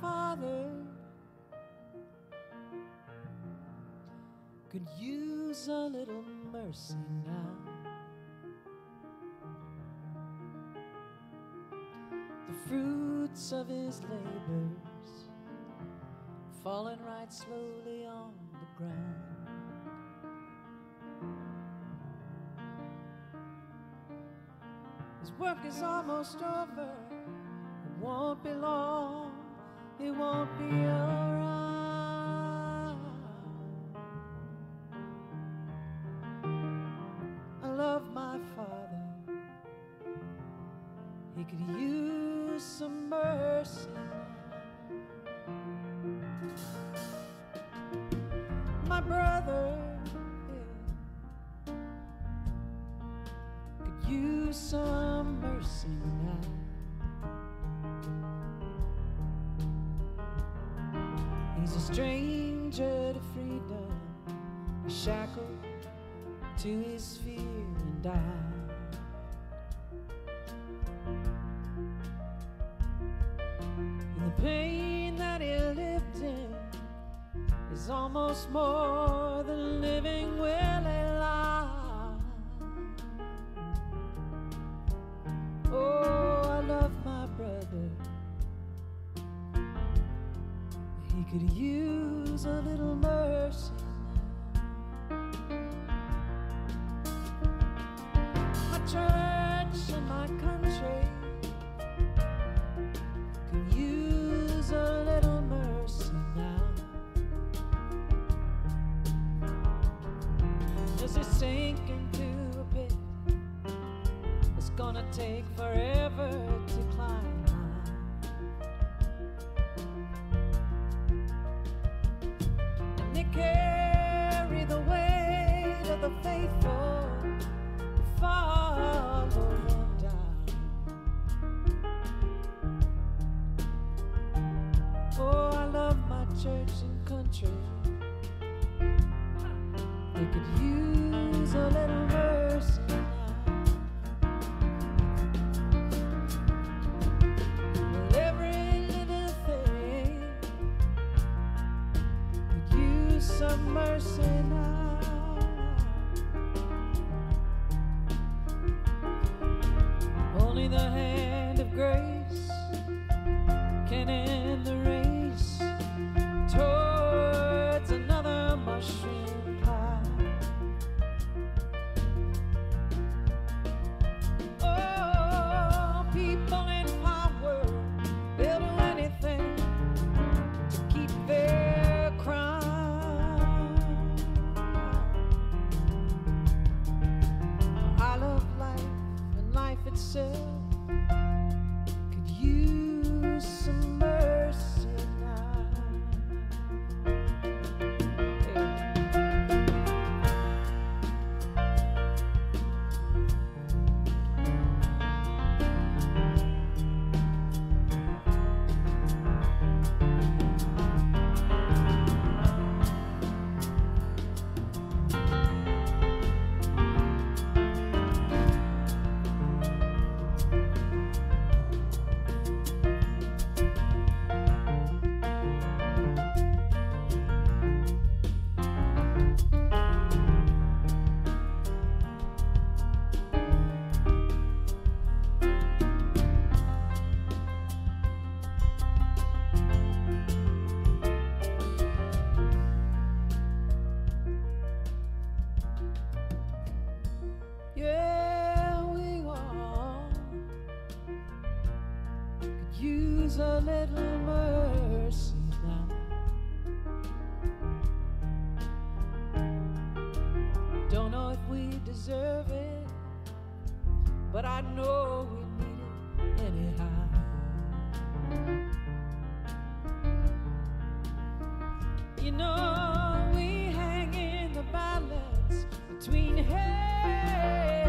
father could use a little mercy now. The fruits of his labors falling right slowly on the ground. His work is almost over, it won't be long it won't be alright. church and country. They could use a little mercy. you know we hang in the balance between heaven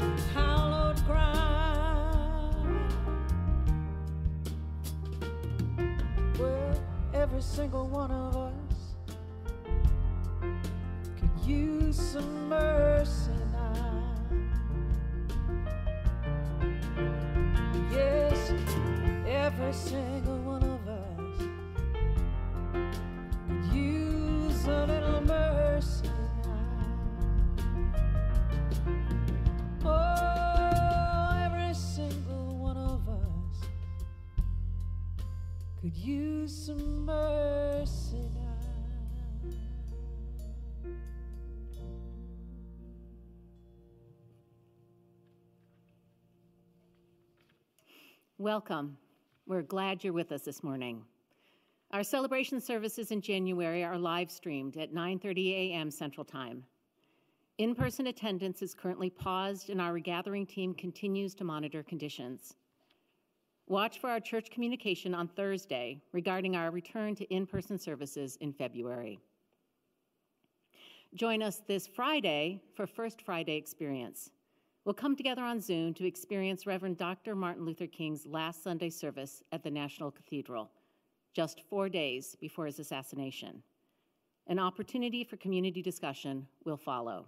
and hallowed ground. Well, every single one of us could use some mercy now. Yes, every single Welcome. We're glad you're with us this morning. Our celebration services in January are live streamed at 9:30 a.m. Central Time. In-person attendance is currently paused and our regathering team continues to monitor conditions. Watch for our church communication on Thursday regarding our return to in-person services in February. Join us this Friday for First Friday Experience. We'll come together on Zoom to experience Reverend Dr. Martin Luther King's last Sunday service at the National Cathedral, just four days before his assassination. An opportunity for community discussion will follow.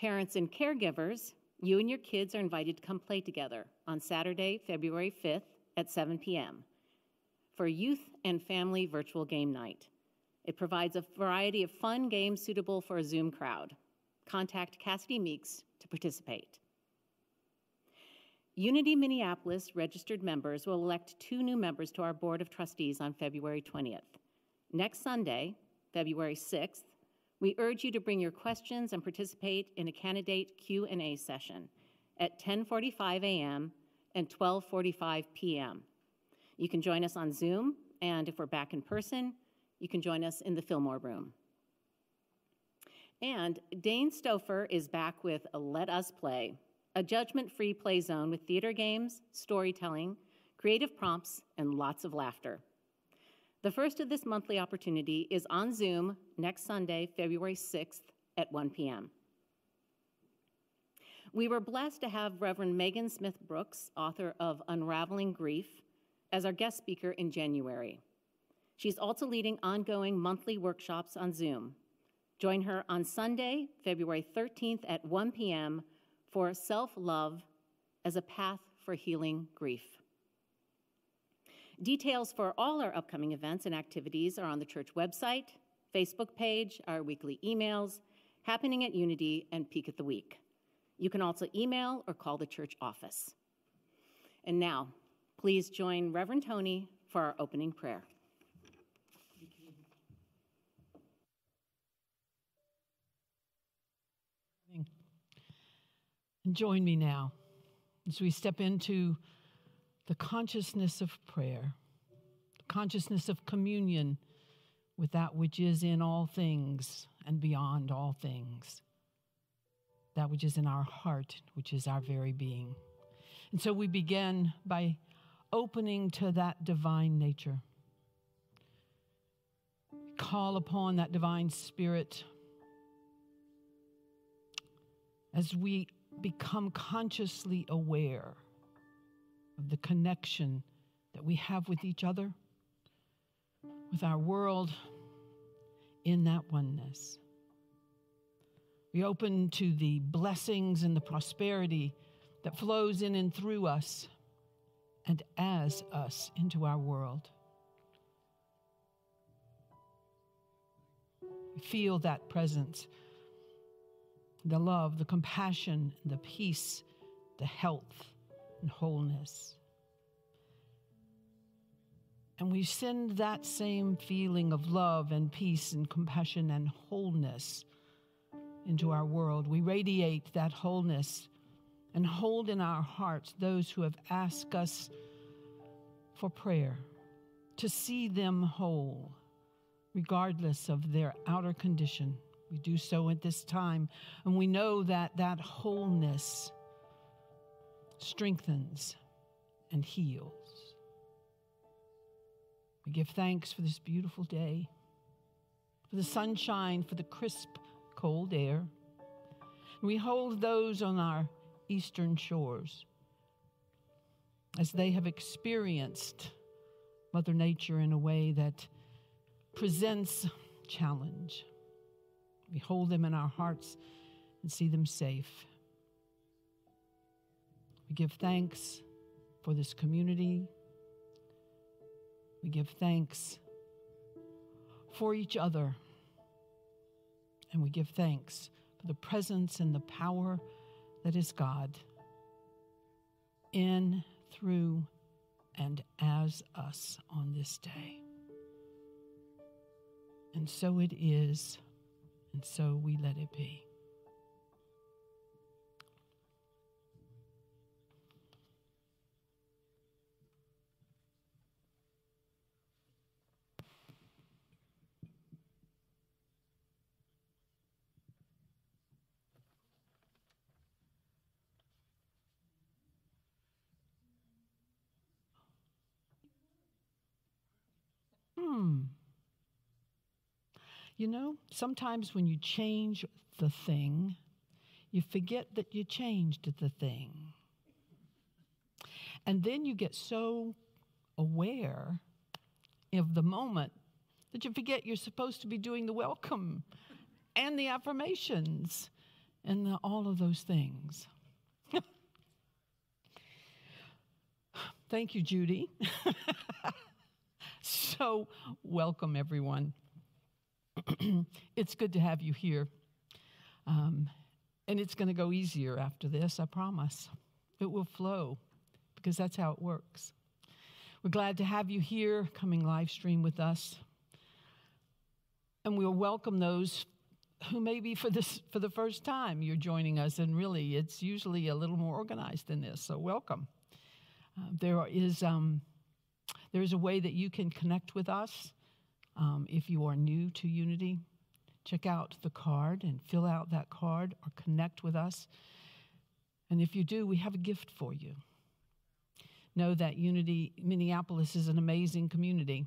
Parents and caregivers, you and your kids are invited to come play together on Saturday, February 5th at 7 p.m. for Youth and Family Virtual Game Night. It provides a variety of fun games suitable for a Zoom crowd. Contact Cassidy Meeks to participate. Unity Minneapolis registered members will elect two new members to our Board of Trustees on February 20th. Next Sunday, February 6th, we urge you to bring your questions and participate in a candidate Q&A session at 10:45 a.m. and 12:45 p.m. You can join us on Zoom, and if we're back in person, you can join us in the Fillmore Room. And Dane Stouffer is back with Let Us Play, a judgment-free play zone with theater games, storytelling, creative prompts, and lots of laughter. The first of this monthly opportunity is on Zoom next Sunday, February 6th at 1 p.m. We were blessed to have Reverend Megan Smith Brooks, author of Unraveling Grief, as our guest speaker in January. She's also leading ongoing monthly workshops on Zoom. Join her on Sunday, February 13th at 1 p.m. for Self Love as a Path for Healing Grief. Details for all our upcoming events and activities are on the church website, Facebook page, our weekly emails, Happening at Unity, and Peek at the Week. You can also email or call the church office. And now, please join Reverend Toni for our opening prayer. Join me now as we step into the consciousness of prayer, the consciousness of communion with that which is in all things and beyond all things, that which is in our heart, which is our very being. And so we begin by opening to that divine nature. Call upon that divine spirit as we become consciously aware of the connection that we have with each other, with our world, in that oneness. We open to the blessings and the prosperity that flows in and through us and as us into our world. We feel that presence the love, the compassion, the peace, the health and wholeness. And we send that same feeling of love and peace and compassion and wholeness into our world. We radiate that wholeness and hold in our hearts those who have asked us for prayer, to see them whole, regardless of their outer condition. We do so at this time, and we know that that wholeness strengthens and heals. We give thanks for this beautiful day, for the sunshine, for the crisp, cold air. We hold those on our eastern shores as they have experienced Mother Nature in a way that presents challenge. We hold them in our hearts and see them safe. We give thanks for this community. We give thanks for each other. And we give thanks for the presence and the power that is God in, through, and as us on this day. And so it is, and so we let it be. You know, sometimes when you change the thing, you forget that you changed the thing. And then you get so aware of the moment that you forget you're supposed to be doing the welcome and the affirmations and the, all of those things. Thank you, Judy. so, welcome, everyone. it's good to have you here. Um, and it's going to go easier after this, I promise. It will flow because that's how it works. We're glad to have you here coming live stream with us. And we'll welcome those who maybe for this for the first time you're joining us and really it's usually a little more organized than this so welcome uh, there is um, there is a way that you can connect with us um, if you are new to Unity. Check out the card and fill out that card or connect with us. And if you do, we have a gift for you. Know that Unity Minneapolis is an amazing community,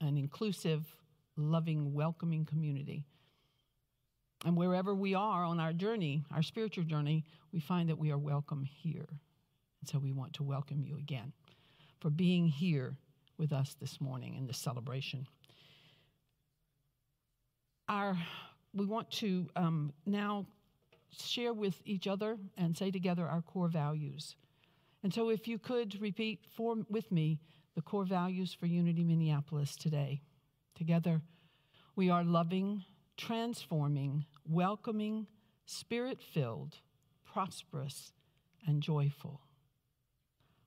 an inclusive, loving, welcoming community. And wherever we are on our journey, our spiritual journey, we find that we are welcome here. And so we want to welcome you again for being here with us this morning in this celebration. Our, we want to um, now share with each other and say together our core values. And so, if you could repeat for, with me the core values for Unity Minneapolis today. Together, we are loving, transforming, welcoming, spirit filled, prosperous, and joyful.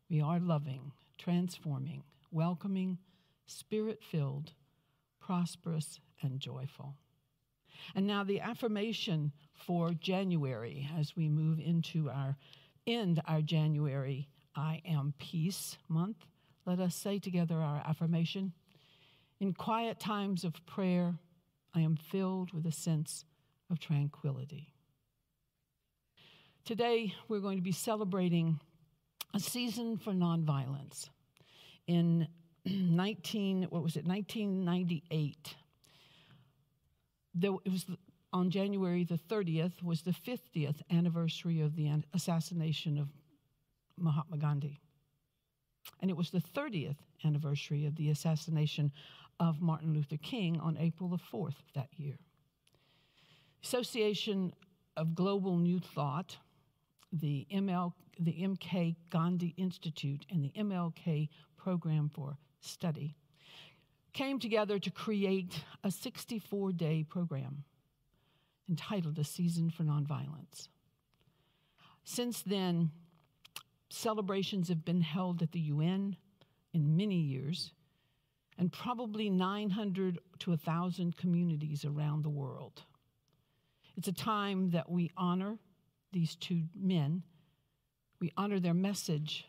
We are loving, transforming, welcoming, spirit filled, prosperous, and joyful. And now the affirmation for January as we move into our end our January I am peace month. Let us say together our affirmation. In quiet times of prayer, I am filled with a sense of tranquility. Today, we're going to be celebrating a season for nonviolence in 19 what was it 1998 there, it was on January the 30th was the 50th anniversary of the assassination of Mahatma Gandhi. And it was the 30th anniversary of the assassination of Martin Luther King on April the 4th of that year. Association of Global New Thought, the, ML, the MK Gandhi Institute, and the MLK Program for Study came together to create a 64 day program entitled A Season for Nonviolence. Since then, celebrations have been held at the UN in many years, and probably 900 to 1,000 communities around the world. It's a time that we honor these two men, we honor their message,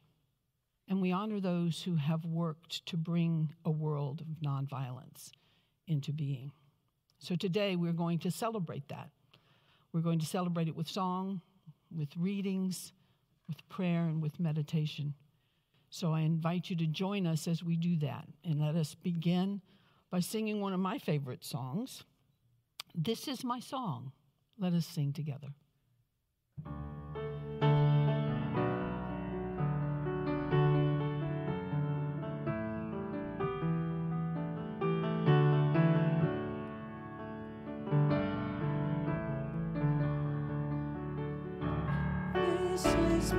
and we honor those who have worked to bring a world of nonviolence into being. So today we're going to celebrate that. We're going to celebrate it with song, with readings, with prayer, and with meditation. So I invite you to join us as we do that. And let us begin by singing one of my favorite songs. This is my song. Let us sing together.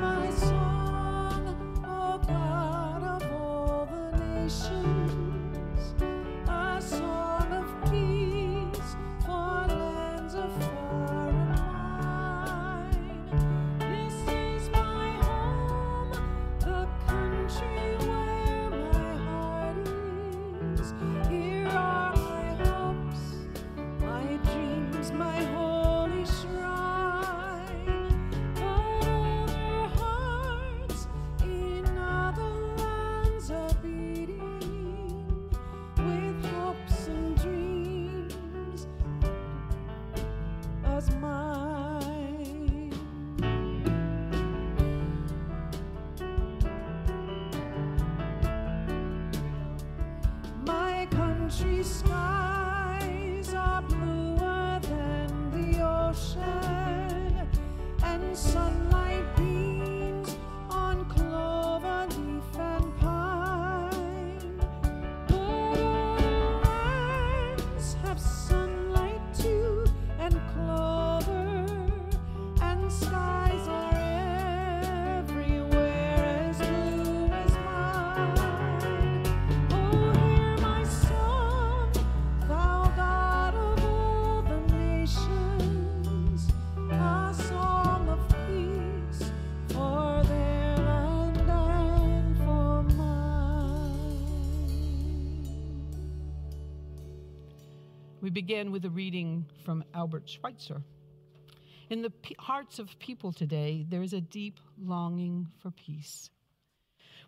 my begin with a reading from Albert Schweitzer. In the hearts of people today, there is a deep longing for peace.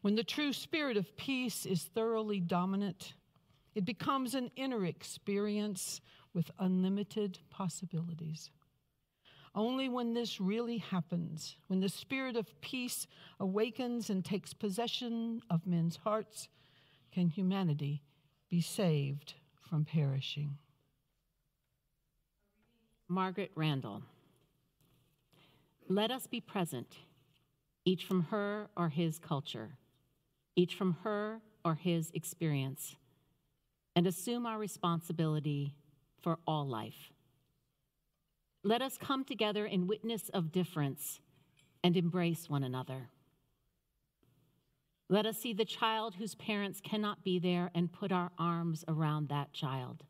When the true spirit of peace is thoroughly dominant, it becomes an inner experience with unlimited possibilities. Only when this really happens, when the spirit of peace awakens and takes possession of men's hearts, can humanity be saved from perishing. Margaret Randall. Let us be present, each from her or his culture, each from her or his experience, and assume our responsibility for all life. Let us come together in witness of difference and embrace one another. Let us see the child whose parents cannot be there and put our arms around that child.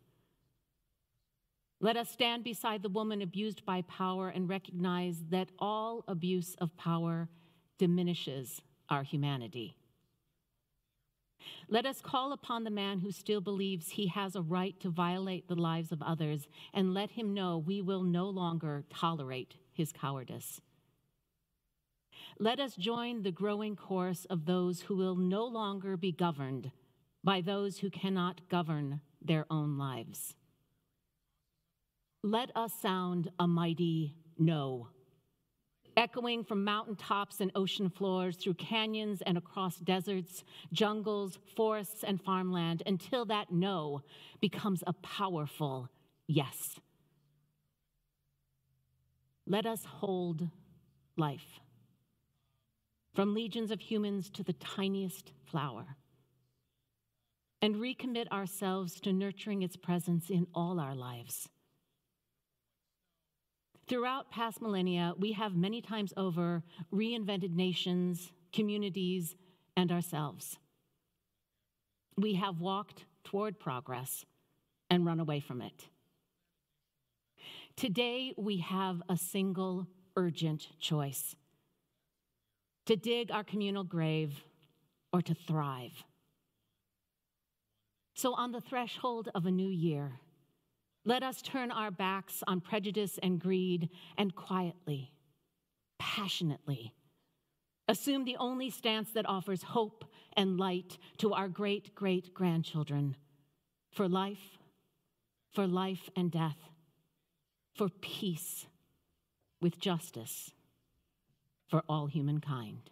Let us stand beside the woman abused by power and recognize that all abuse of power diminishes our humanity. Let us call upon the man who still believes he has a right to violate the lives of others and let him know we will no longer tolerate his cowardice. Let us join the growing chorus of those who will no longer be governed by those who cannot govern their own lives. Let us sound a mighty no, echoing from mountaintops and ocean floors through canyons and across deserts, jungles, forests, and farmland until that no becomes a powerful yes. Let us hold life from legions of humans to the tiniest flower and recommit ourselves to nurturing its presence in all our lives. Throughout past millennia, we have many times over reinvented nations, communities, and ourselves. We have walked toward progress and run away from it. Today, we have a single urgent choice to dig our communal grave or to thrive. So, on the threshold of a new year, let us turn our backs on prejudice and greed and quietly, passionately, assume the only stance that offers hope and light to our great great grandchildren for life, for life and death, for peace with justice for all humankind.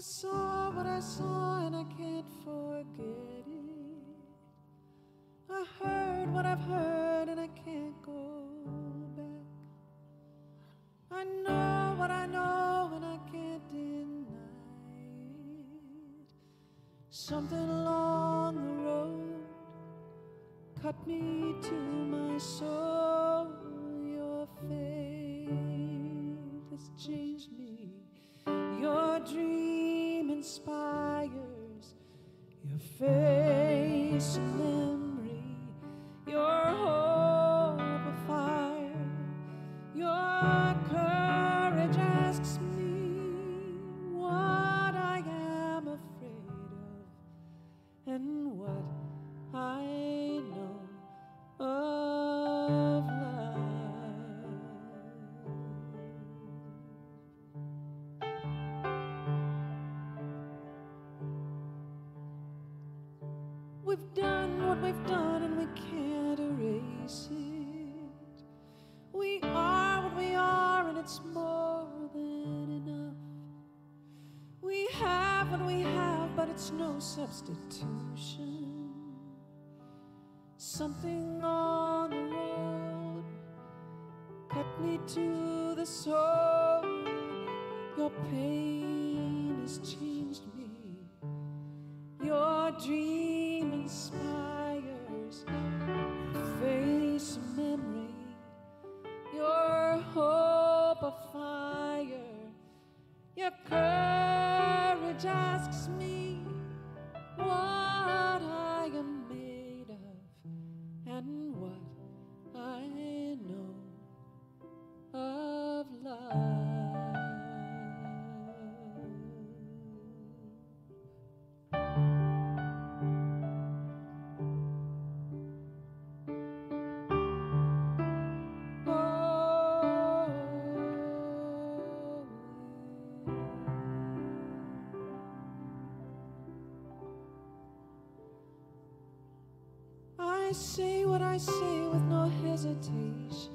I saw what I saw and I can't forget it. I heard what I've heard and I can't go back. I know what I know and I can't deny it. Something along the road cut me to my soul. Your faith has changed me. Your dream inspires your face memory, your hope substitution. Something on the road cut me to the soul. I say what I say with no hesitation.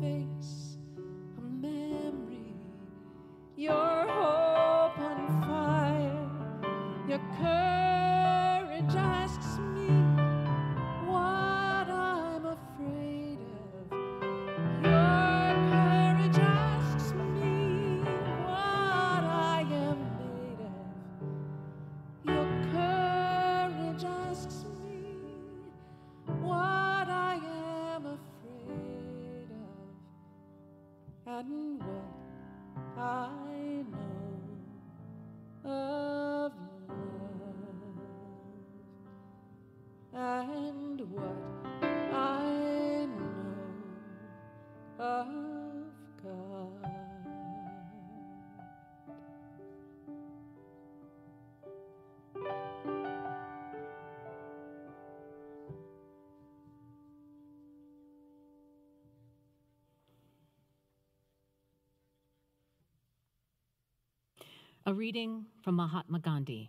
Face A reading from Mahatma Gandhi.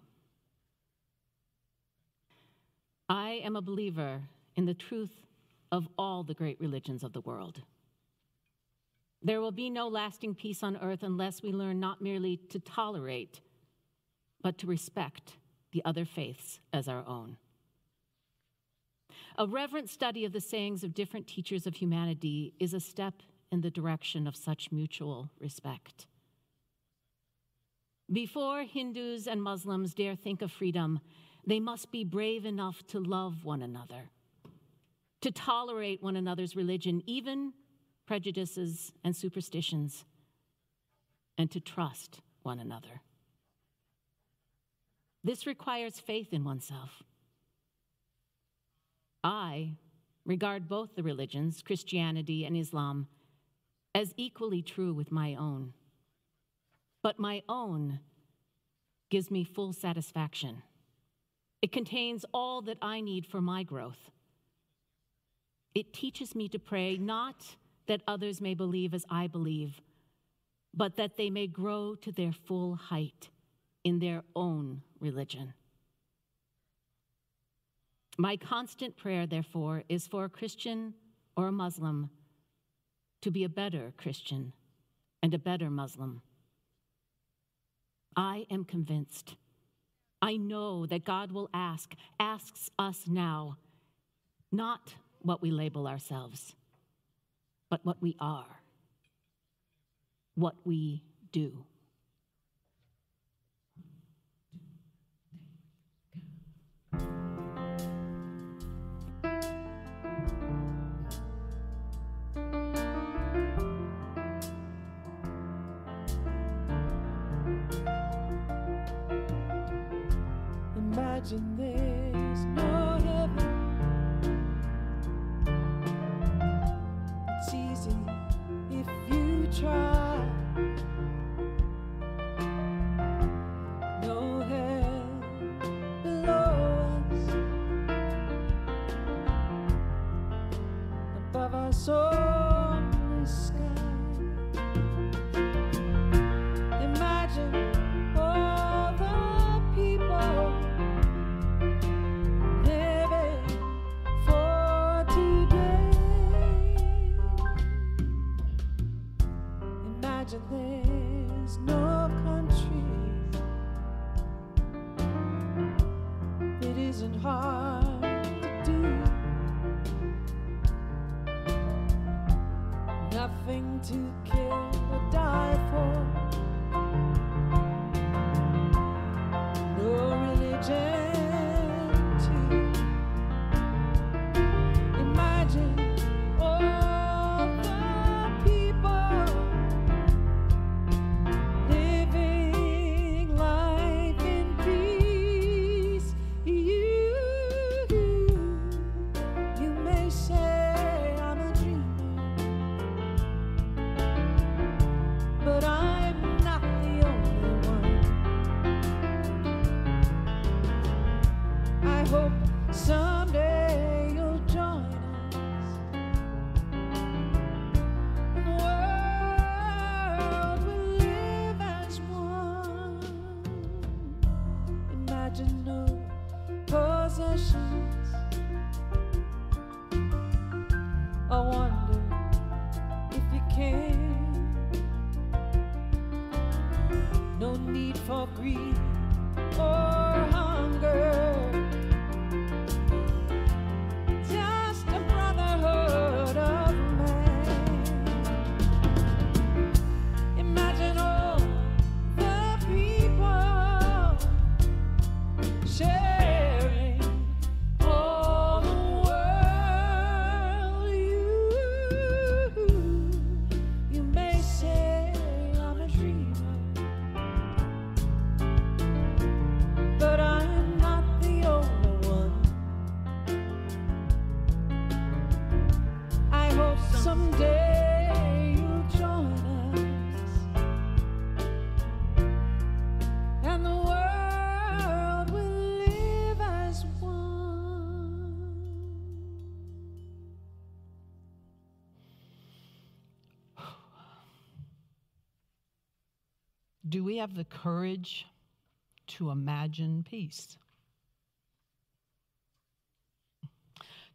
I am a believer in the truth of all the great religions of the world. There will be no lasting peace on earth unless we learn not merely to tolerate, but to respect the other faiths as our own. A reverent study of the sayings of different teachers of humanity is a step in the direction of such mutual respect. Before Hindus and Muslims dare think of freedom, they must be brave enough to love one another, to tolerate one another's religion, even prejudices and superstitions, and to trust one another. This requires faith in oneself. I regard both the religions, Christianity and Islam, as equally true with my own. But my own gives me full satisfaction. It contains all that I need for my growth. It teaches me to pray not that others may believe as I believe, but that they may grow to their full height in their own religion. My constant prayer, therefore, is for a Christian or a Muslim to be a better Christian and a better Muslim. I am convinced. I know that God will ask, asks us now, not what we label ourselves, but what we are, what we do. Imagine there's have the courage to imagine peace?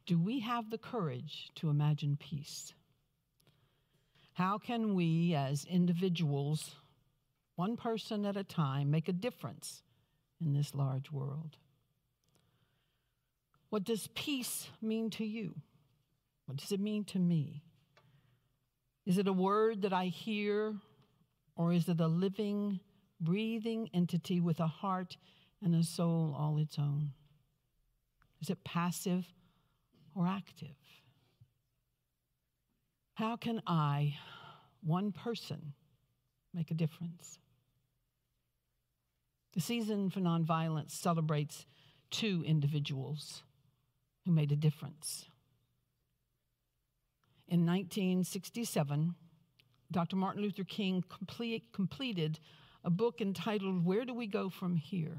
Do we have the courage to imagine peace? How can we, as individuals, one person at a time, make a difference in this large world? What does peace mean to you? What does it mean to me? Is it a word that I hear, or is it a living, breathing entity with a heart and a soul all its own? Is it passive or active? How can I, one person, make a difference? The season for nonviolence celebrates two individuals who made a difference. In 1967, Dr. Martin Luther King complete, completed a book entitled Where Do We Go From Here?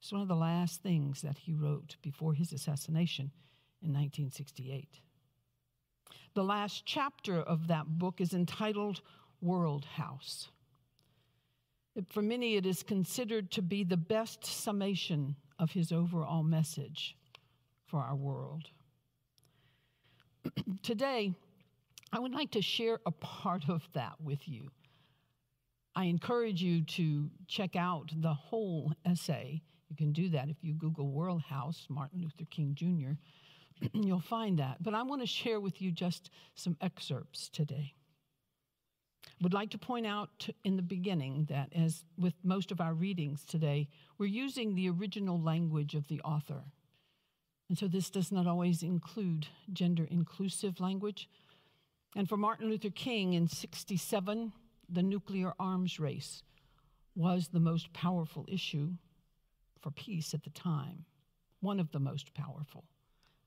It's one of the last things that he wrote before his assassination in 1968. The last chapter of that book is entitled World House. For many, it is considered to be the best summation of his overall message for our world. Today, I would like to share a part of that with you. I encourage you to check out the whole essay. You can do that if you Google World House, Martin Luther King Jr. You'll find that. But I want to share with you just some excerpts today. I would like to point out in the beginning that, as with most of our readings today, we're using the original language of the author. And so this does not always include gender inclusive language. And for Martin Luther King in 67, the nuclear arms race was the most powerful issue for peace at the time, one of the most powerful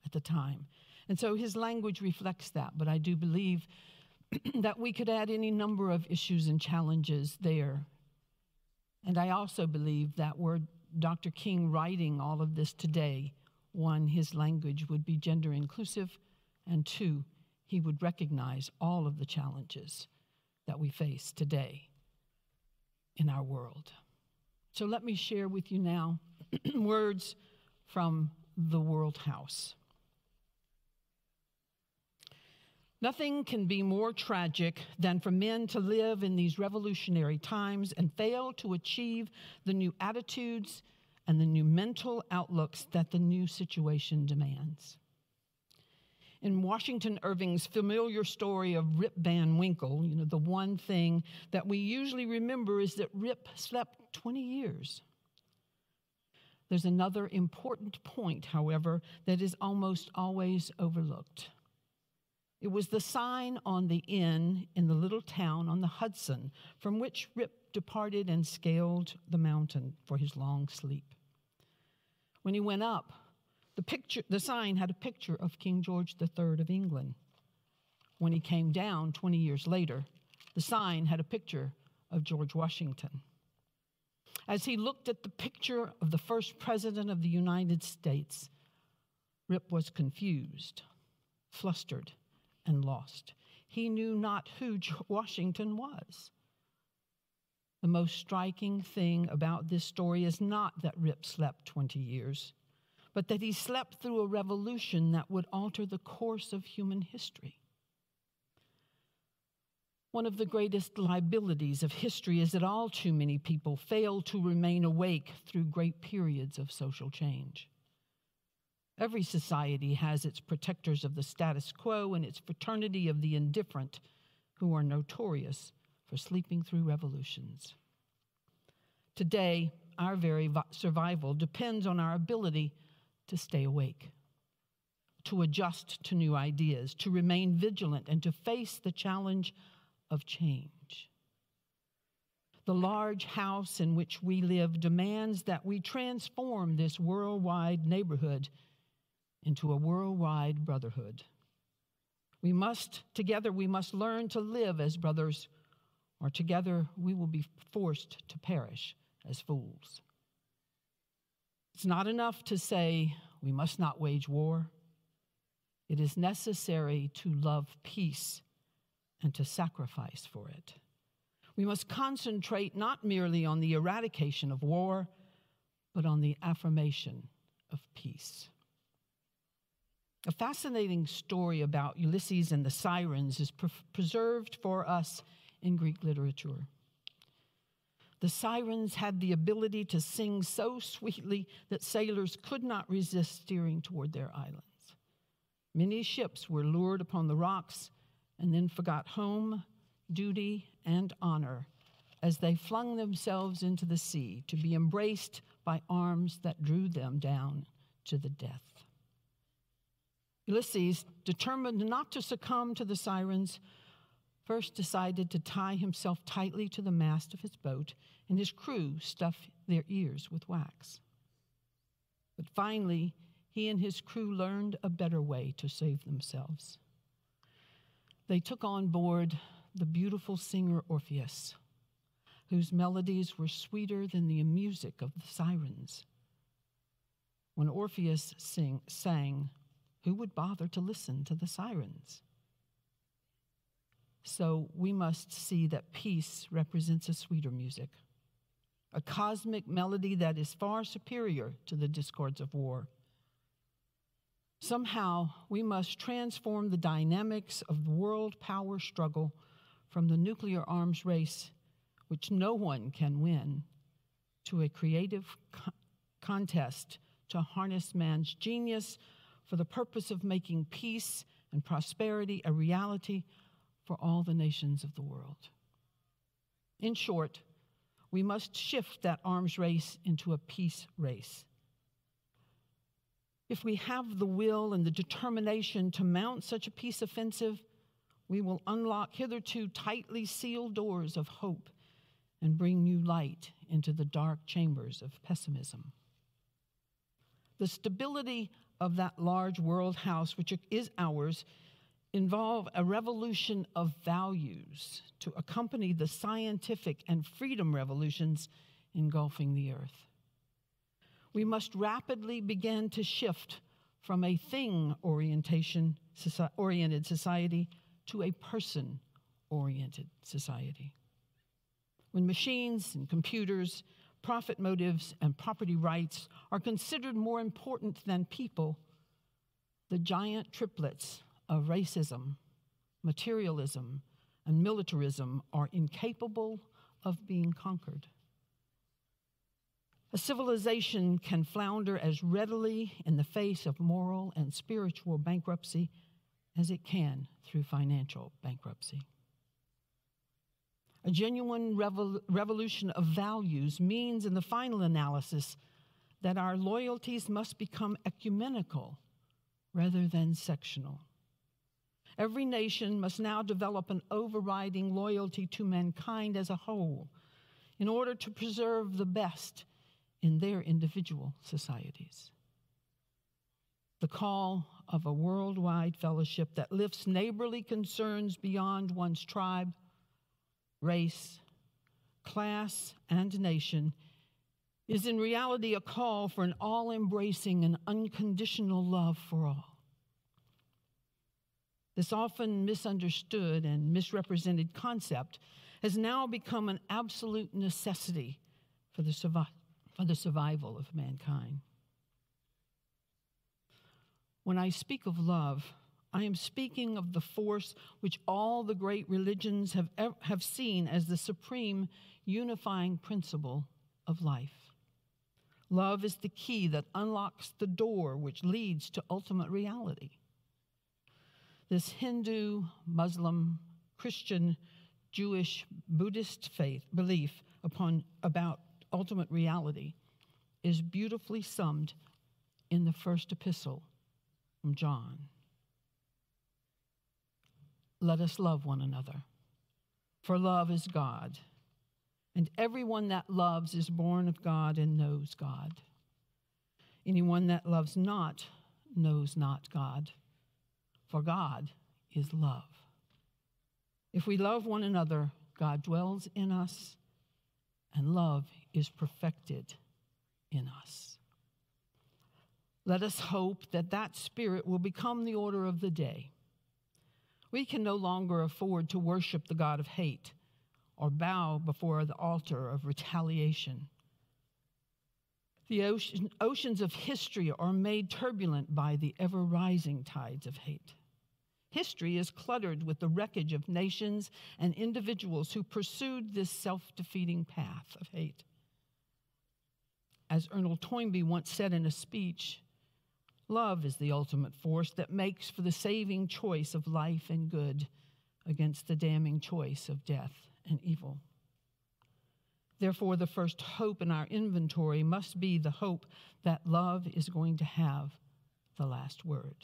at the time. And so his language reflects that, but I do believe that we could add any number of issues and challenges there. And I also believe that were Dr. King writing all of this today, one, his language would be gender inclusive, and two, he would recognize all of the challenges that we face today in our world. So let me share with you now words from the World House. Nothing can be more tragic than for men to live in these revolutionary times and fail to achieve the new attitudes and the new mental outlooks that the new situation demands. In Washington Irving's familiar story of Rip Van Winkle, you know, the one thing that we usually remember is that Rip slept 20 years. There's another important point, however, that is almost always overlooked. It was the sign on the inn in the little town on the Hudson from which Rip departed and scaled the mountain for his long sleep. When he went up, the, picture, the sign had a picture of King George III of England. When he came down 20 years later, the sign had a picture of George Washington. As he looked at the picture of the first president of the United States, Rip was confused, flustered, and lost. He knew not who Washington was. The most striking thing about this story is not that Rip slept 20 years, but that he slept through a revolution that would alter the course of human history. One of the greatest liabilities of history is that all too many people fail to remain awake through great periods of social change. Every society has its protectors of the status quo and its fraternity of the indifferent, who are notorious for sleeping through revolutions. Today, our very survival depends on our ability to stay awake, to adjust to new ideas, to remain vigilant, and to face the challenge of change. The large house in which we live demands that we transform this worldwide neighborhood into a worldwide brotherhood. We must, together, we must learn to live as brothers, or together we will be forced to perish as fools. It's not enough to say we must not wage war. It is necessary to love peace and to sacrifice for it. We must concentrate not merely on the eradication of war, but on the affirmation of peace. A fascinating story about Ulysses and the sirens is pre- preserved for us in Greek literature. The sirens had the ability to sing so sweetly that sailors could not resist steering toward their islands. Many ships were lured upon the rocks and then forgot home, duty, and honor as they flung themselves into the sea to be embraced by arms that drew them down to the death. Ulysses, determined not to succumb to the sirens, first decided to tie himself tightly to the mast of his boat, and his crew stuff their ears with wax. But finally, he and his crew learned a better way to save themselves they took on board the beautiful singer Orpheus, whose melodies were sweeter than the music of the sirens. When Orpheus sing, sang, who would bother to listen to the sirens? So we must see that peace represents a sweeter music, a cosmic melody that is far superior to the discords of war. Somehow, we must transform the dynamics of the world power struggle from the nuclear arms race, which no one can win, to a creative co- contest to harness man's genius for the purpose of making peace and prosperity a reality for all the nations of the world. In short, we must shift that arms race into a peace race if we have the will and the determination to mount such a peace offensive, we will unlock hitherto tightly sealed doors of hope and bring new light into the dark chambers of pessimism. the stability of that large world house, which is ours, involve a revolution of values to accompany the scientific and freedom revolutions engulfing the earth. We must rapidly begin to shift from a thing orientation, oriented society to a person oriented society. When machines and computers, profit motives, and property rights are considered more important than people, the giant triplets of racism, materialism, and militarism are incapable of being conquered. A civilization can flounder as readily in the face of moral and spiritual bankruptcy as it can through financial bankruptcy. A genuine revol- revolution of values means, in the final analysis, that our loyalties must become ecumenical rather than sectional. Every nation must now develop an overriding loyalty to mankind as a whole in order to preserve the best in their individual societies. The call of a worldwide fellowship that lifts neighborly concerns beyond one's tribe, race, class, and nation is in reality a call for an all embracing and unconditional love for all. This often misunderstood and misrepresented concept has now become an absolute necessity for the, survi- for the survival of mankind. When I speak of love, I am speaking of the force which all the great religions have, have seen as the supreme unifying principle of life. Love is the key that unlocks the door which leads to ultimate reality. This Hindu, Muslim, Christian, Jewish, Buddhist faith belief upon about ultimate reality is beautifully summed in the first epistle from John. Let us love one another, for love is God. And everyone that loves is born of God and knows God. Anyone that loves not knows not God, for God is love. If we love one another, God dwells in us, and love is perfected in us. Let us hope that that spirit will become the order of the day. We can no longer afford to worship the God of hate or bow before the altar of retaliation. The ocean, oceans of history are made turbulent by the ever rising tides of hate. History is cluttered with the wreckage of nations and individuals who pursued this self defeating path of hate. As Ernest Toynbee once said in a speech, love is the ultimate force that makes for the saving choice of life and good against the damning choice of death and evil. Therefore, the first hope in our inventory must be the hope that love is going to have the last word.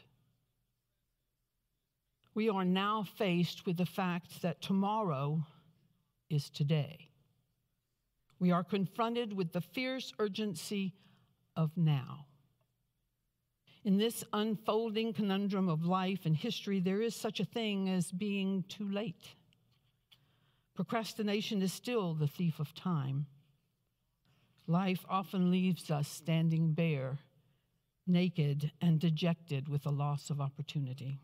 We are now faced with the fact that tomorrow is today. We are confronted with the fierce urgency of now. In this unfolding conundrum of life and history, there is such a thing as being too late. Procrastination is still the thief of time. Life often leaves us standing bare, naked, and dejected with the loss of opportunity.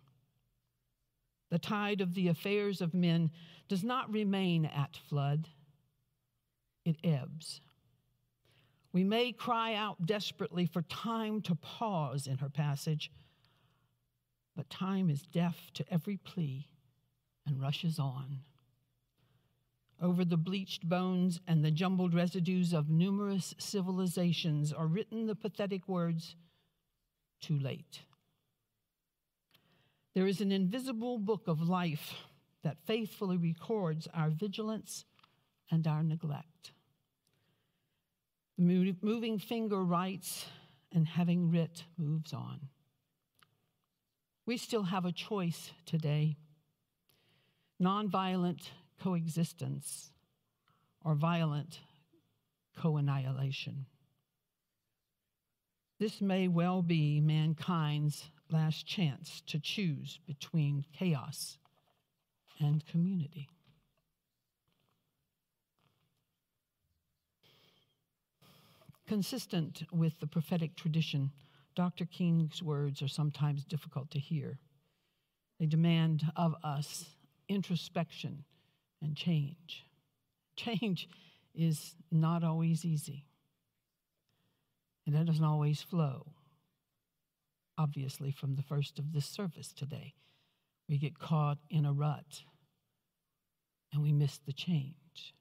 The tide of the affairs of men does not remain at flood, it ebbs. We may cry out desperately for time to pause in her passage, but time is deaf to every plea and rushes on. Over the bleached bones and the jumbled residues of numerous civilizations are written the pathetic words, Too late. There is an invisible book of life that faithfully records our vigilance and our neglect. The moving finger writes, and having writ moves on. We still have a choice today nonviolent coexistence or violent co annihilation. This may well be mankind's last chance to choose between chaos and community. Consistent with the prophetic tradition, Dr. King's words are sometimes difficult to hear. They demand of us introspection and change. Change is not always easy, and it doesn't always flow. Obviously, from the first of this service today, we get caught in a rut and we miss the change.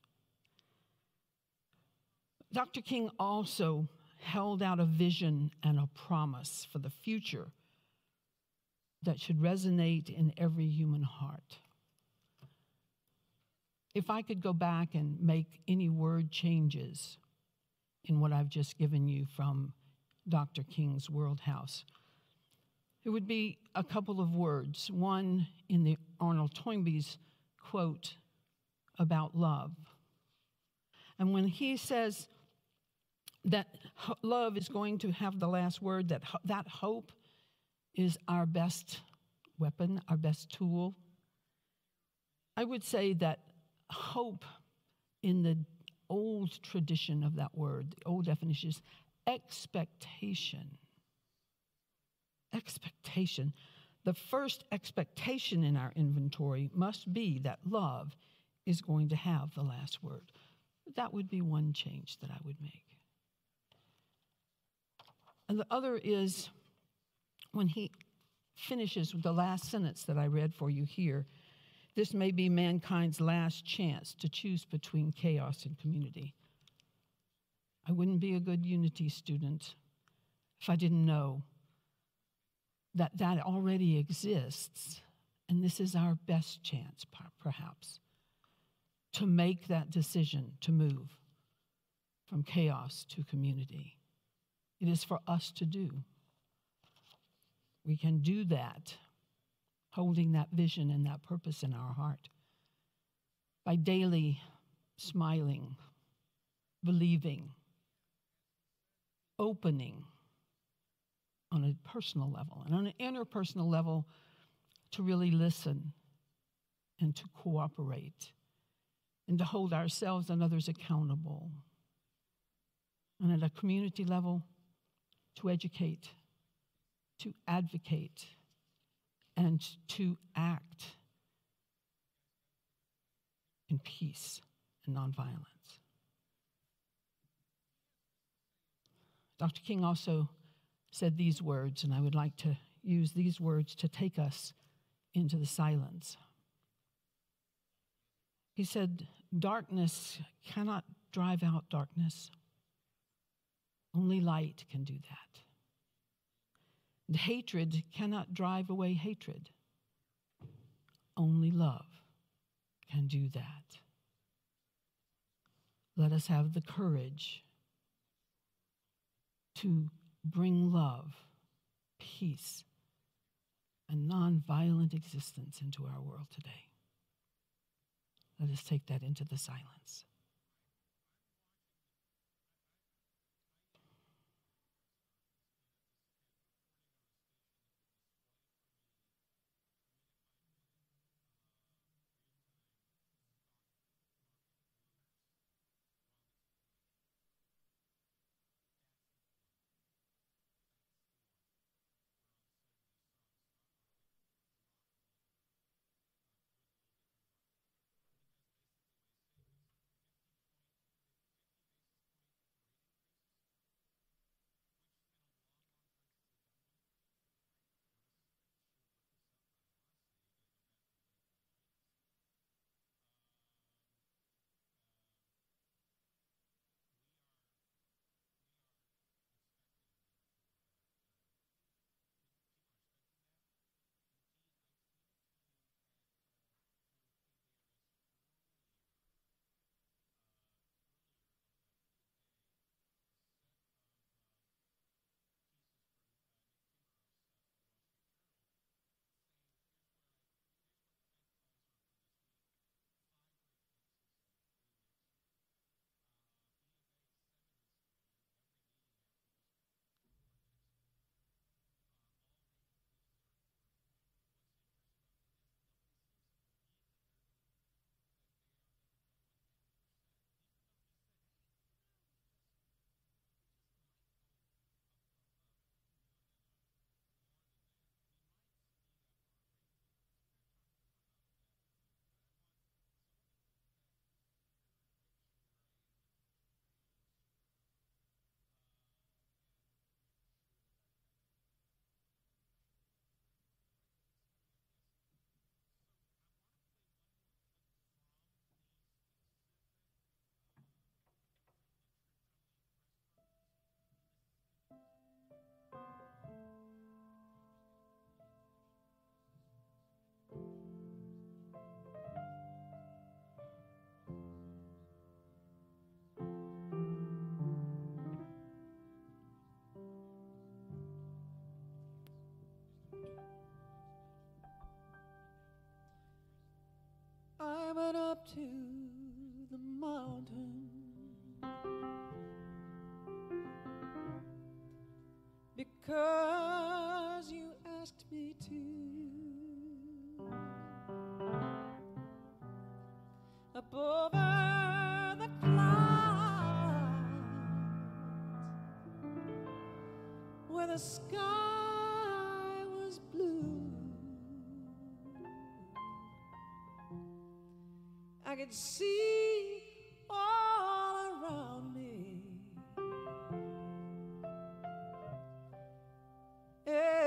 Dr. King also held out a vision and a promise for the future that should resonate in every human heart. If I could go back and make any word changes in what I've just given you from Dr. King's World House, it would be a couple of words. One in the Arnold Toynbee's quote about love. And when he says, that love is going to have the last word, that, that hope is our best weapon, our best tool. I would say that hope in the old tradition of that word, the old definition is expectation. Expectation. The first expectation in our inventory must be that love is going to have the last word. That would be one change that I would make. And the other is when he finishes with the last sentence that I read for you here this may be mankind's last chance to choose between chaos and community. I wouldn't be a good unity student if I didn't know that that already exists. And this is our best chance, perhaps, to make that decision to move from chaos to community. It is for us to do. We can do that holding that vision and that purpose in our heart by daily smiling, believing, opening on a personal level and on an interpersonal level to really listen and to cooperate and to hold ourselves and others accountable. And at a community level, to educate, to advocate, and to act in peace and nonviolence. Dr. King also said these words, and I would like to use these words to take us into the silence. He said, Darkness cannot drive out darkness. Only light can do that. Hatred cannot drive away hatred. Only love can do that. Let us have the courage to bring love, peace, and nonviolent existence into our world today. Let us take that into the silence. the sky was blue. I could see all around me. Everywhere.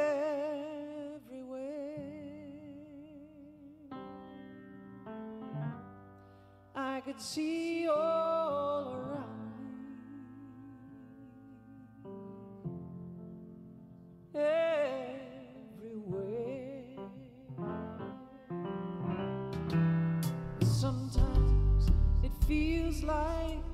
I could see. Feels like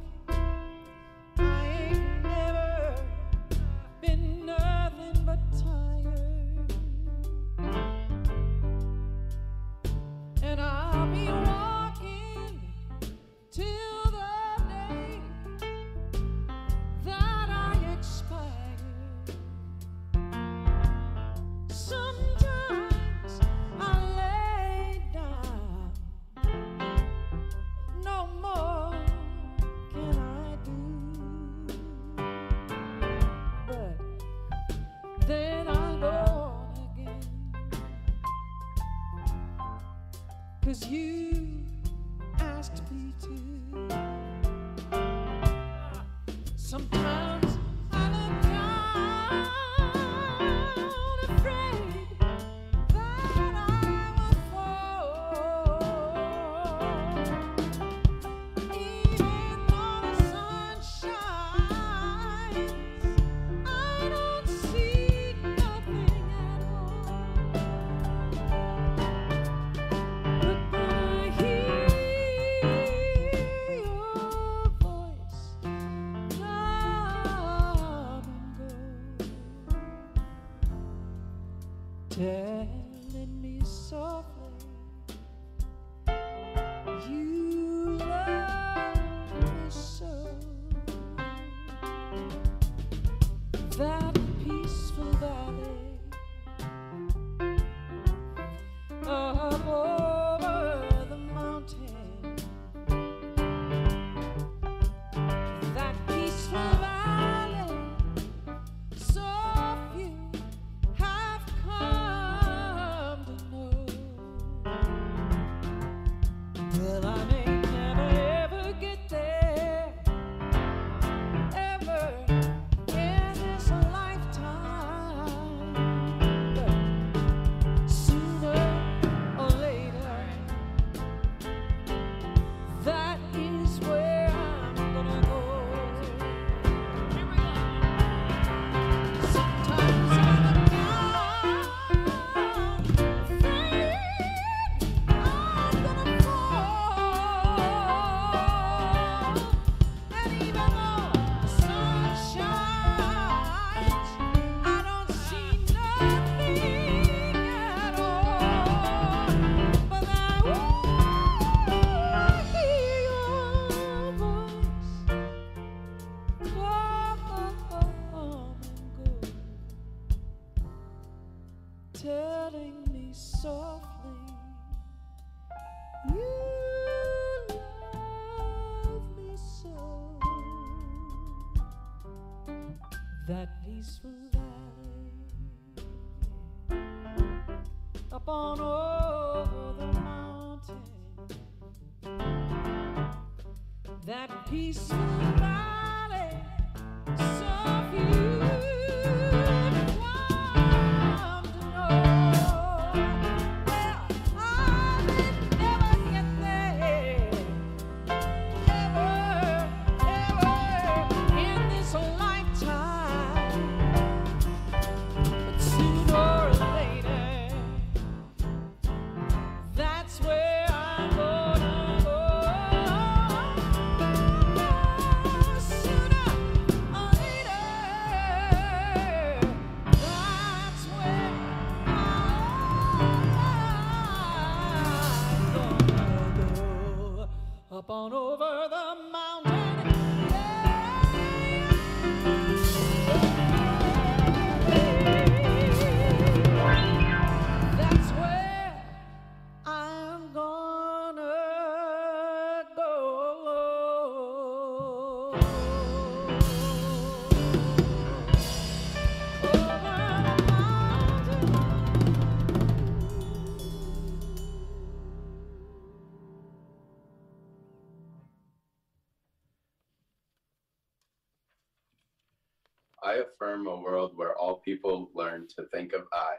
I affirm a world where all people learn to think of I,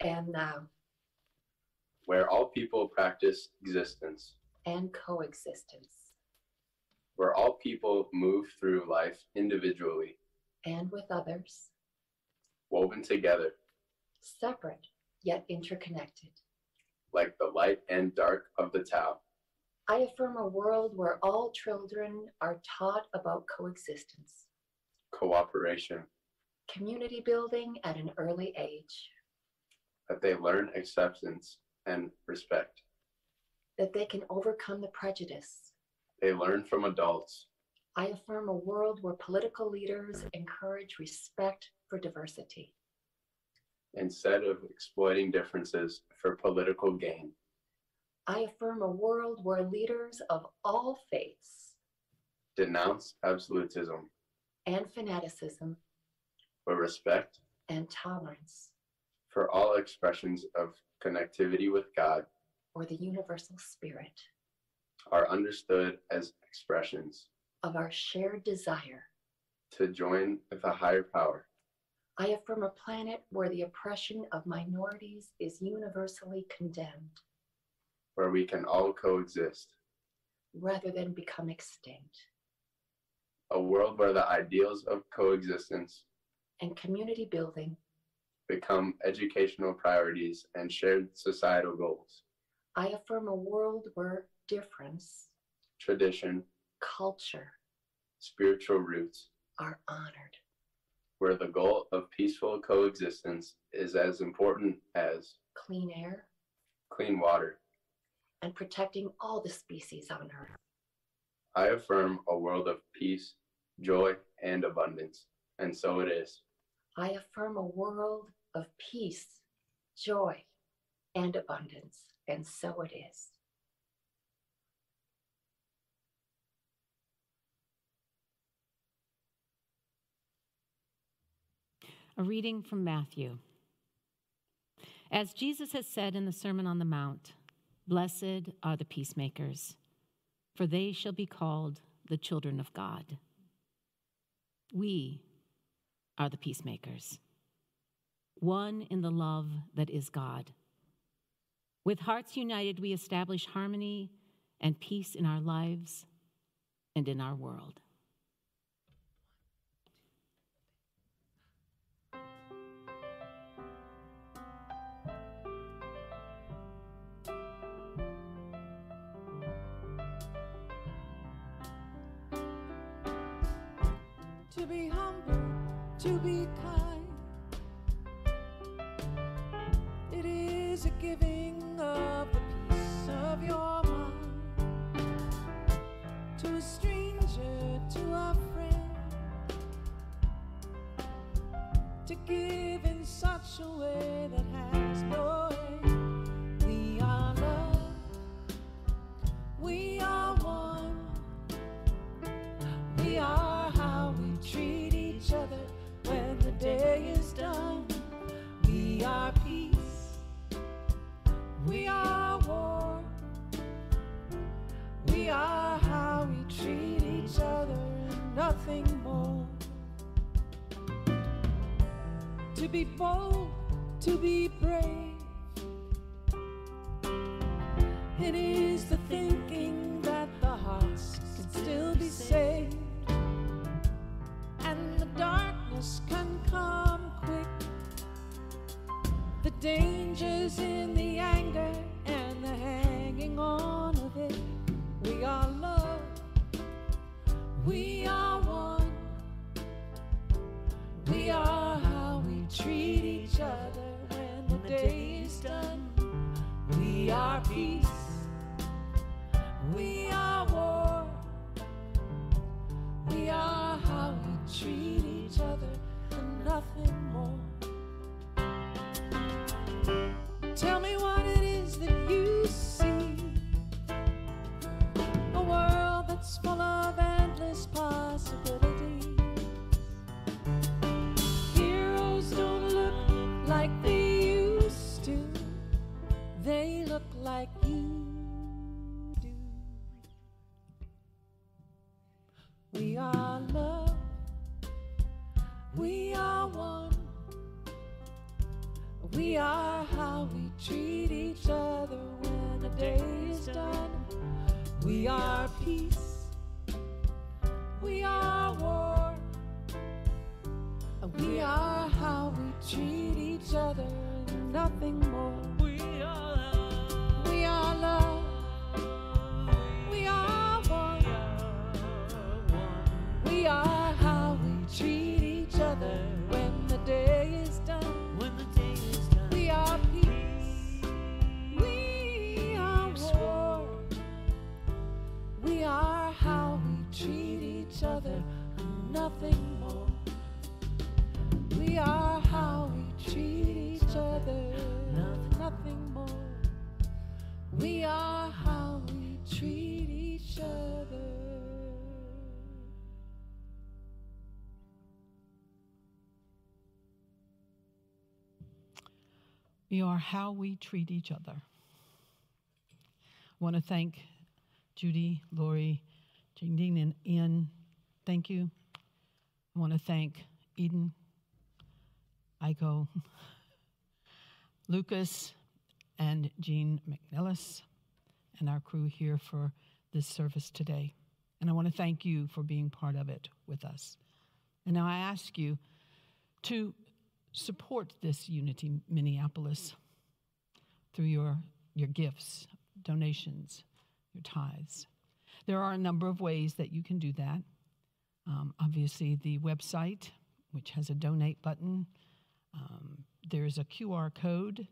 and thou, where all people practice existence, and coexistence, where all people move through life individually, and with others, woven together. Separate yet interconnected. like the light and dark of the Tao, I affirm a world where all children are taught about coexistence, cooperation, community building at an early age, that they learn acceptance and respect. that they can overcome the prejudice. They learn from adults, I affirm a world where political leaders encourage respect for diversity. instead of exploiting differences for political gain. I affirm a world where leaders of all faiths Denounce absolutism and fanaticism for respect and tolerance for all expressions of connectivity with God or the universal spirit are understood as expressions of our shared desire. to join with a higher power, I affirm a planet where the oppression of minorities is universally condemned where we can all coexist, rather than become extinct, a world where the ideals of coexistence and community building. become educational priorities and shared societal goals, I affirm a world where difference, tradition, culture spiritual roots, are honored. where the goal of peaceful coexistence is as important as Clean air clean water. and protecting all the species on Earth. I affirm a world of peace, joy, and abundance, and so it is. I affirm a world of peace, joy, and abundance, and so it is. A reading from Matthew. As Jesus has said in the Sermon on the Mount, Blessed are the peacemakers, for they shall be called the children of God. We are the peacemakers, one in the love that is God. With hearts united, we establish harmony and peace in our lives and in our world. To be humble, to be kind. It is a giving of the peace of your mind to a stranger, to a friend, to give in such a way that has no day is done. We are peace. We are war. We are how we treat each other and nothing more. To be bold, to be brave. It is the thinking darkness can come quick. The dangers in the anger and the hanging on of it. We are love, we are one. We are how we treat each other when the day is done. We are peace, we are war. We are how we treat each other and nothing more. We are how we treat each other. I want to thank Judy, Lori, Jane, and Ian. Thank you. I want to thank Eden, Iko, Lucas, and Jean McNellis, and our crew here for this service today. And I want to thank you for being part of it with us. And now I ask you to support this Unity Minneapolis through your, your gifts, donations, your tithes. There are a number of ways that you can do that. Um, obviously, the website, which has a donate button, um, there's a QR code.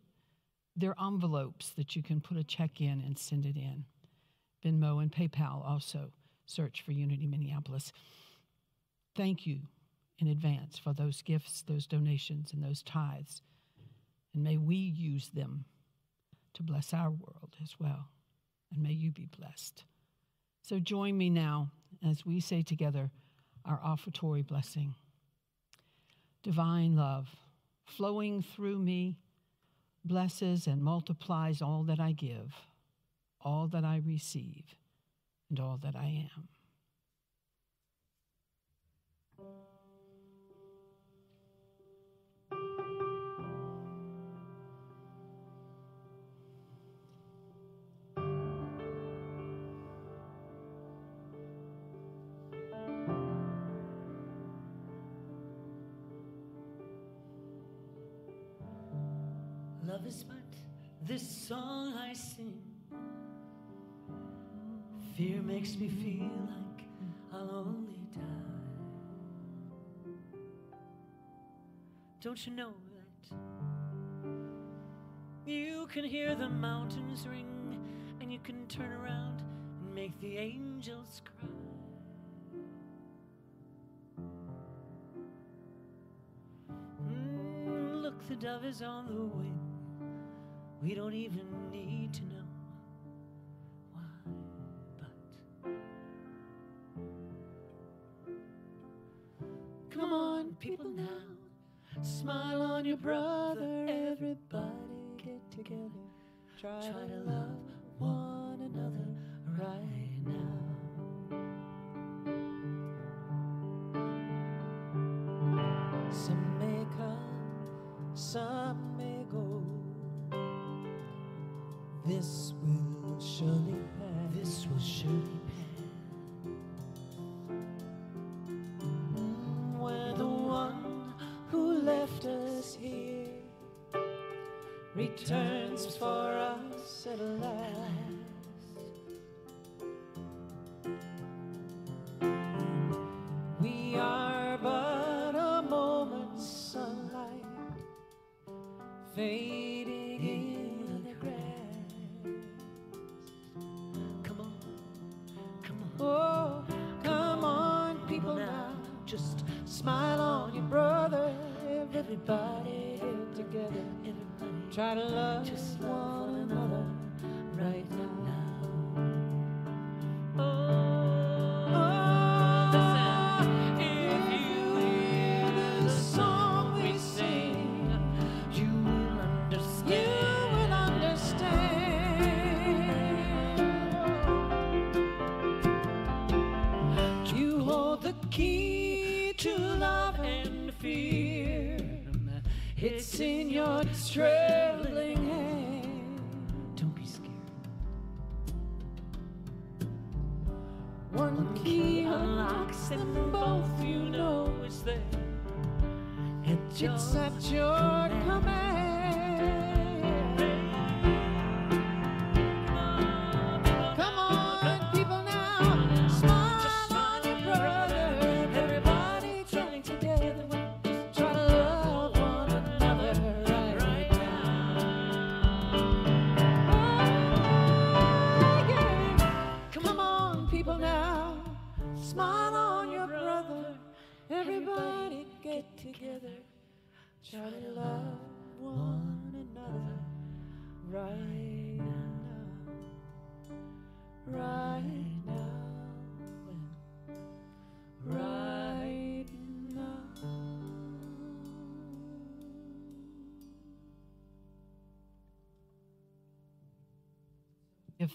There are envelopes that you can put a check in and send it in. Venmo and PayPal also search for Unity Minneapolis. Thank you in advance for those gifts, those donations, and those tithes. And may we use them to bless our world as well. And may you be blessed. So join me now as we say together our offertory blessing. Divine love flowing through me blesses and multiplies all that I give, all that I receive, and all that I am. Fear makes me feel like I'll only die. Don't you know that you can hear the mountains ring and you can turn around and make the angels cry? Mm, look, the dove is on the wing. We don't even need to know why, but come on, people now, smile on your brother. Everybody get together, try to love fading in the grass. Come on, come on. Oh, come on, people now. Just smile on your brother. Everybody together. Everybody, Try to love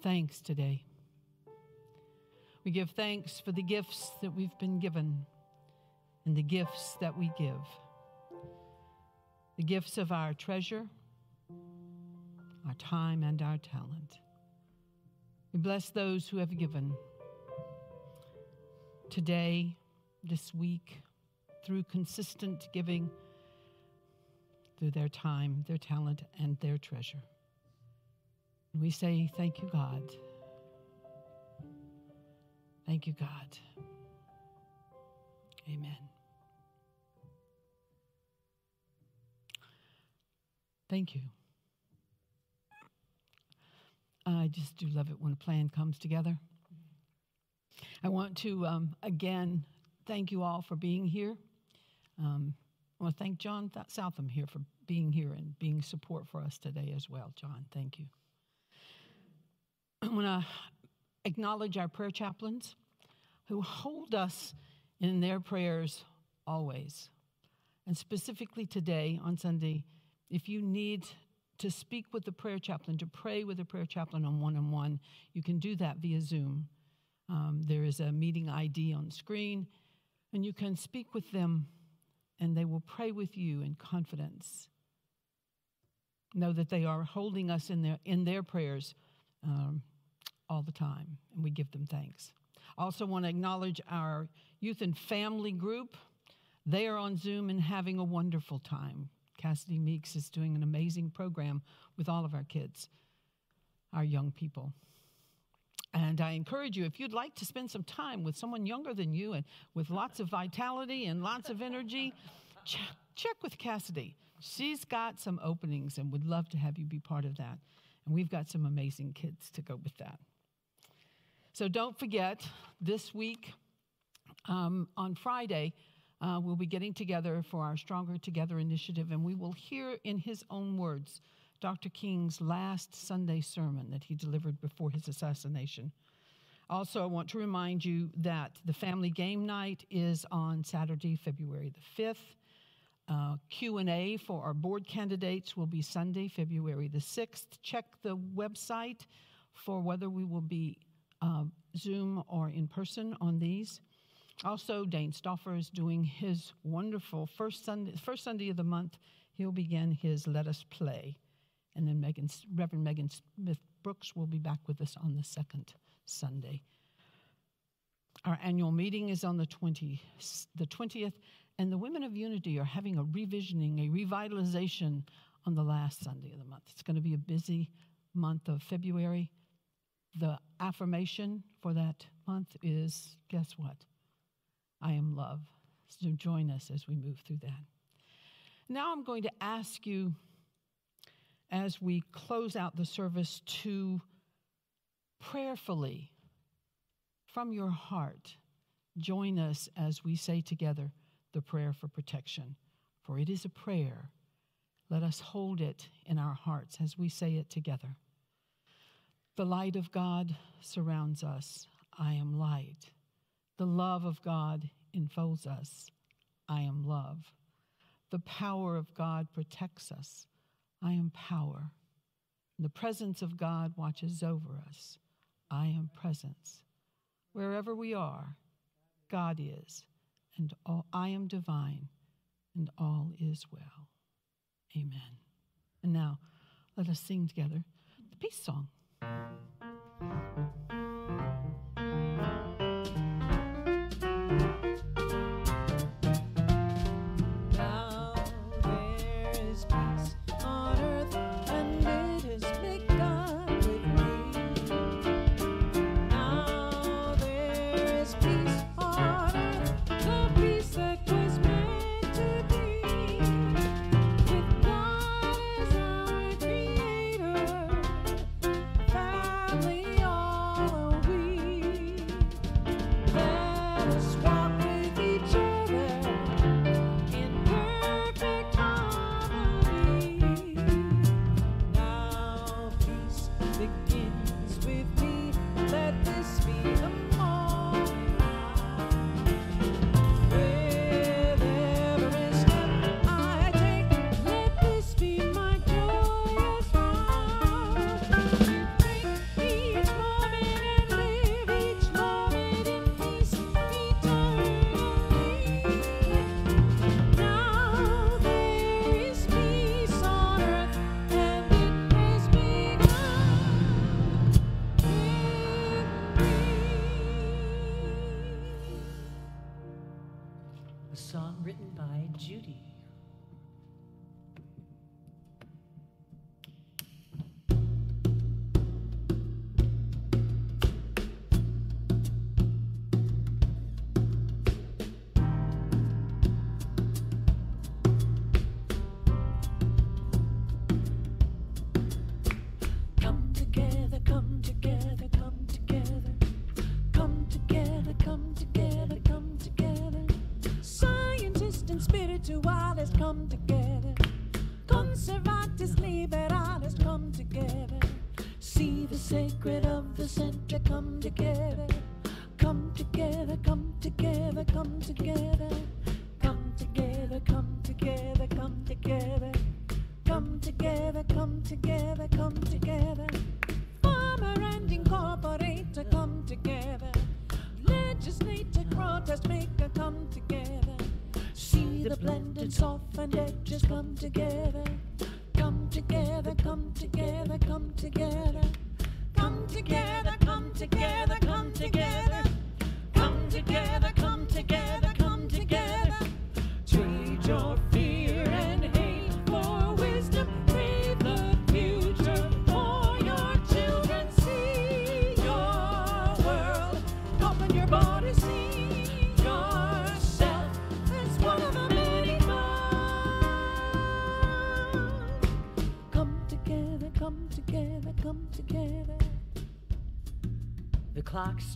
thanks today. We give thanks for the gifts that we've been given and the gifts that we give. The gifts of our treasure, our time, and our talent. We bless those who have given today, this week, through consistent giving, through their time, their talent, and their treasure. We say, Thank you, God. Thank you, God. Amen. Thank you. I just do love it when a plan comes together. I want to um, again thank you all for being here. Um, I want to thank John Th- Southam here for being here and being support for us today as well. John, thank you. I want to acknowledge our prayer chaplains who hold us in their prayers always. And specifically today on Sunday, if you need to speak with the prayer chaplain, to pray with the prayer chaplain on one on one, you can do that via Zoom. Um, there is a meeting ID on screen, and you can speak with them, and they will pray with you in confidence. Know that they are holding us in their, in their prayers um, all the time, and we give them thanks. I also want to acknowledge our youth and family group. They are on Zoom and having a wonderful time. Cassidy Meeks is doing an amazing program with all of our kids, our young people. And I encourage you, if you'd like to spend some time with someone younger than you and with lots of vitality and lots of energy, check, check with Cassidy. She's got some openings and would love to have you be part of that. And we've got some amazing kids to go with that. So don't forget, this week um, on Friday, uh, we'll be getting together for our Stronger Together initiative, and we will hear in his own words Dr. King's last Sunday sermon that he delivered before his assassination. Also, I want to remind you that the family game night is on Saturday, February the 5th. Uh, Q&A for our board candidates will be Sunday, February the 6th. Check the website for whether we will be uh, Zoom or in person on these. Also, Dane Stoffer is doing his wonderful first Sunday, first Sunday of the month. He'll begin his Let Us Play. And then Megan, Reverend Megan Smith Brooks will be back with us on the second Sunday. Our annual meeting is on the, 20, the 20th, and the Women of Unity are having a revisioning, a revitalization on the last Sunday of the month. It's going to be a busy month of February. The affirmation for that month is guess what? I am love. So join us as we move through that. Now I'm going to ask you, as we close out the service, to prayerfully, from your heart, join us as we say together the prayer for protection. For it is a prayer. Let us hold it in our hearts as we say it together. The light of God surrounds us. I am light. The love of God enfolds us. I am love. The power of God protects us. I am power. The presence of God watches over us. I am presence. Wherever we are, God is, and all, I am divine, and all is well. Amen. And now, let us sing together the peace song. thank you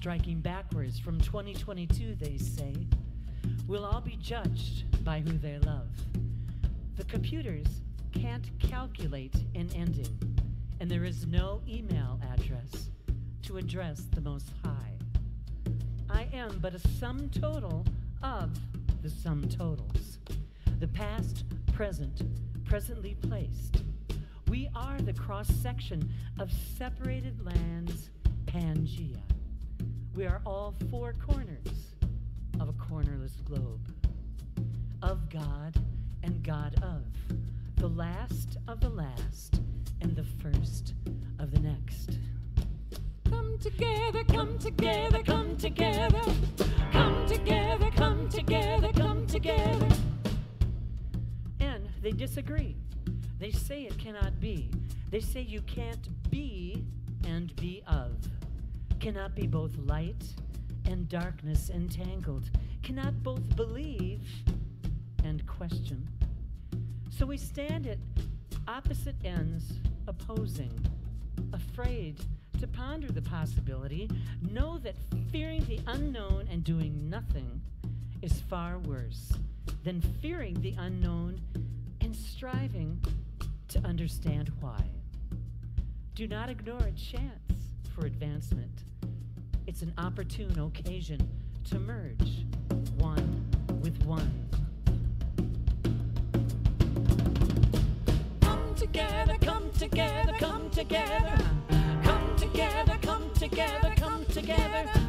striking backwards from 2022, they say, will all be judged by who they love. The computers can't calculate an ending, and there is no email address to address the Most High. I am but a sum total of the sum totals. The past, present, presently placed. We are the cross section of separated lands, Pangea. We are all four corners of a cornerless globe. Of God and God of. The last of the last and the first of the next. Come together, come together, come together. Come together, come together, come together. And they disagree. They say it cannot be. They say you can't be and be of. Cannot be both light and darkness entangled. Cannot both believe and question. So we stand at opposite ends, opposing, afraid to ponder the possibility, know that fearing the unknown and doing nothing is far worse than fearing the unknown and striving to understand why. Do not ignore a chance for advancement. It's an opportune occasion to merge one with one. Come together, come together, come together. Come together, come together, come together.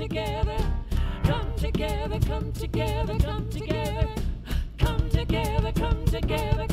Together, come together, come together, come together, come together, come together.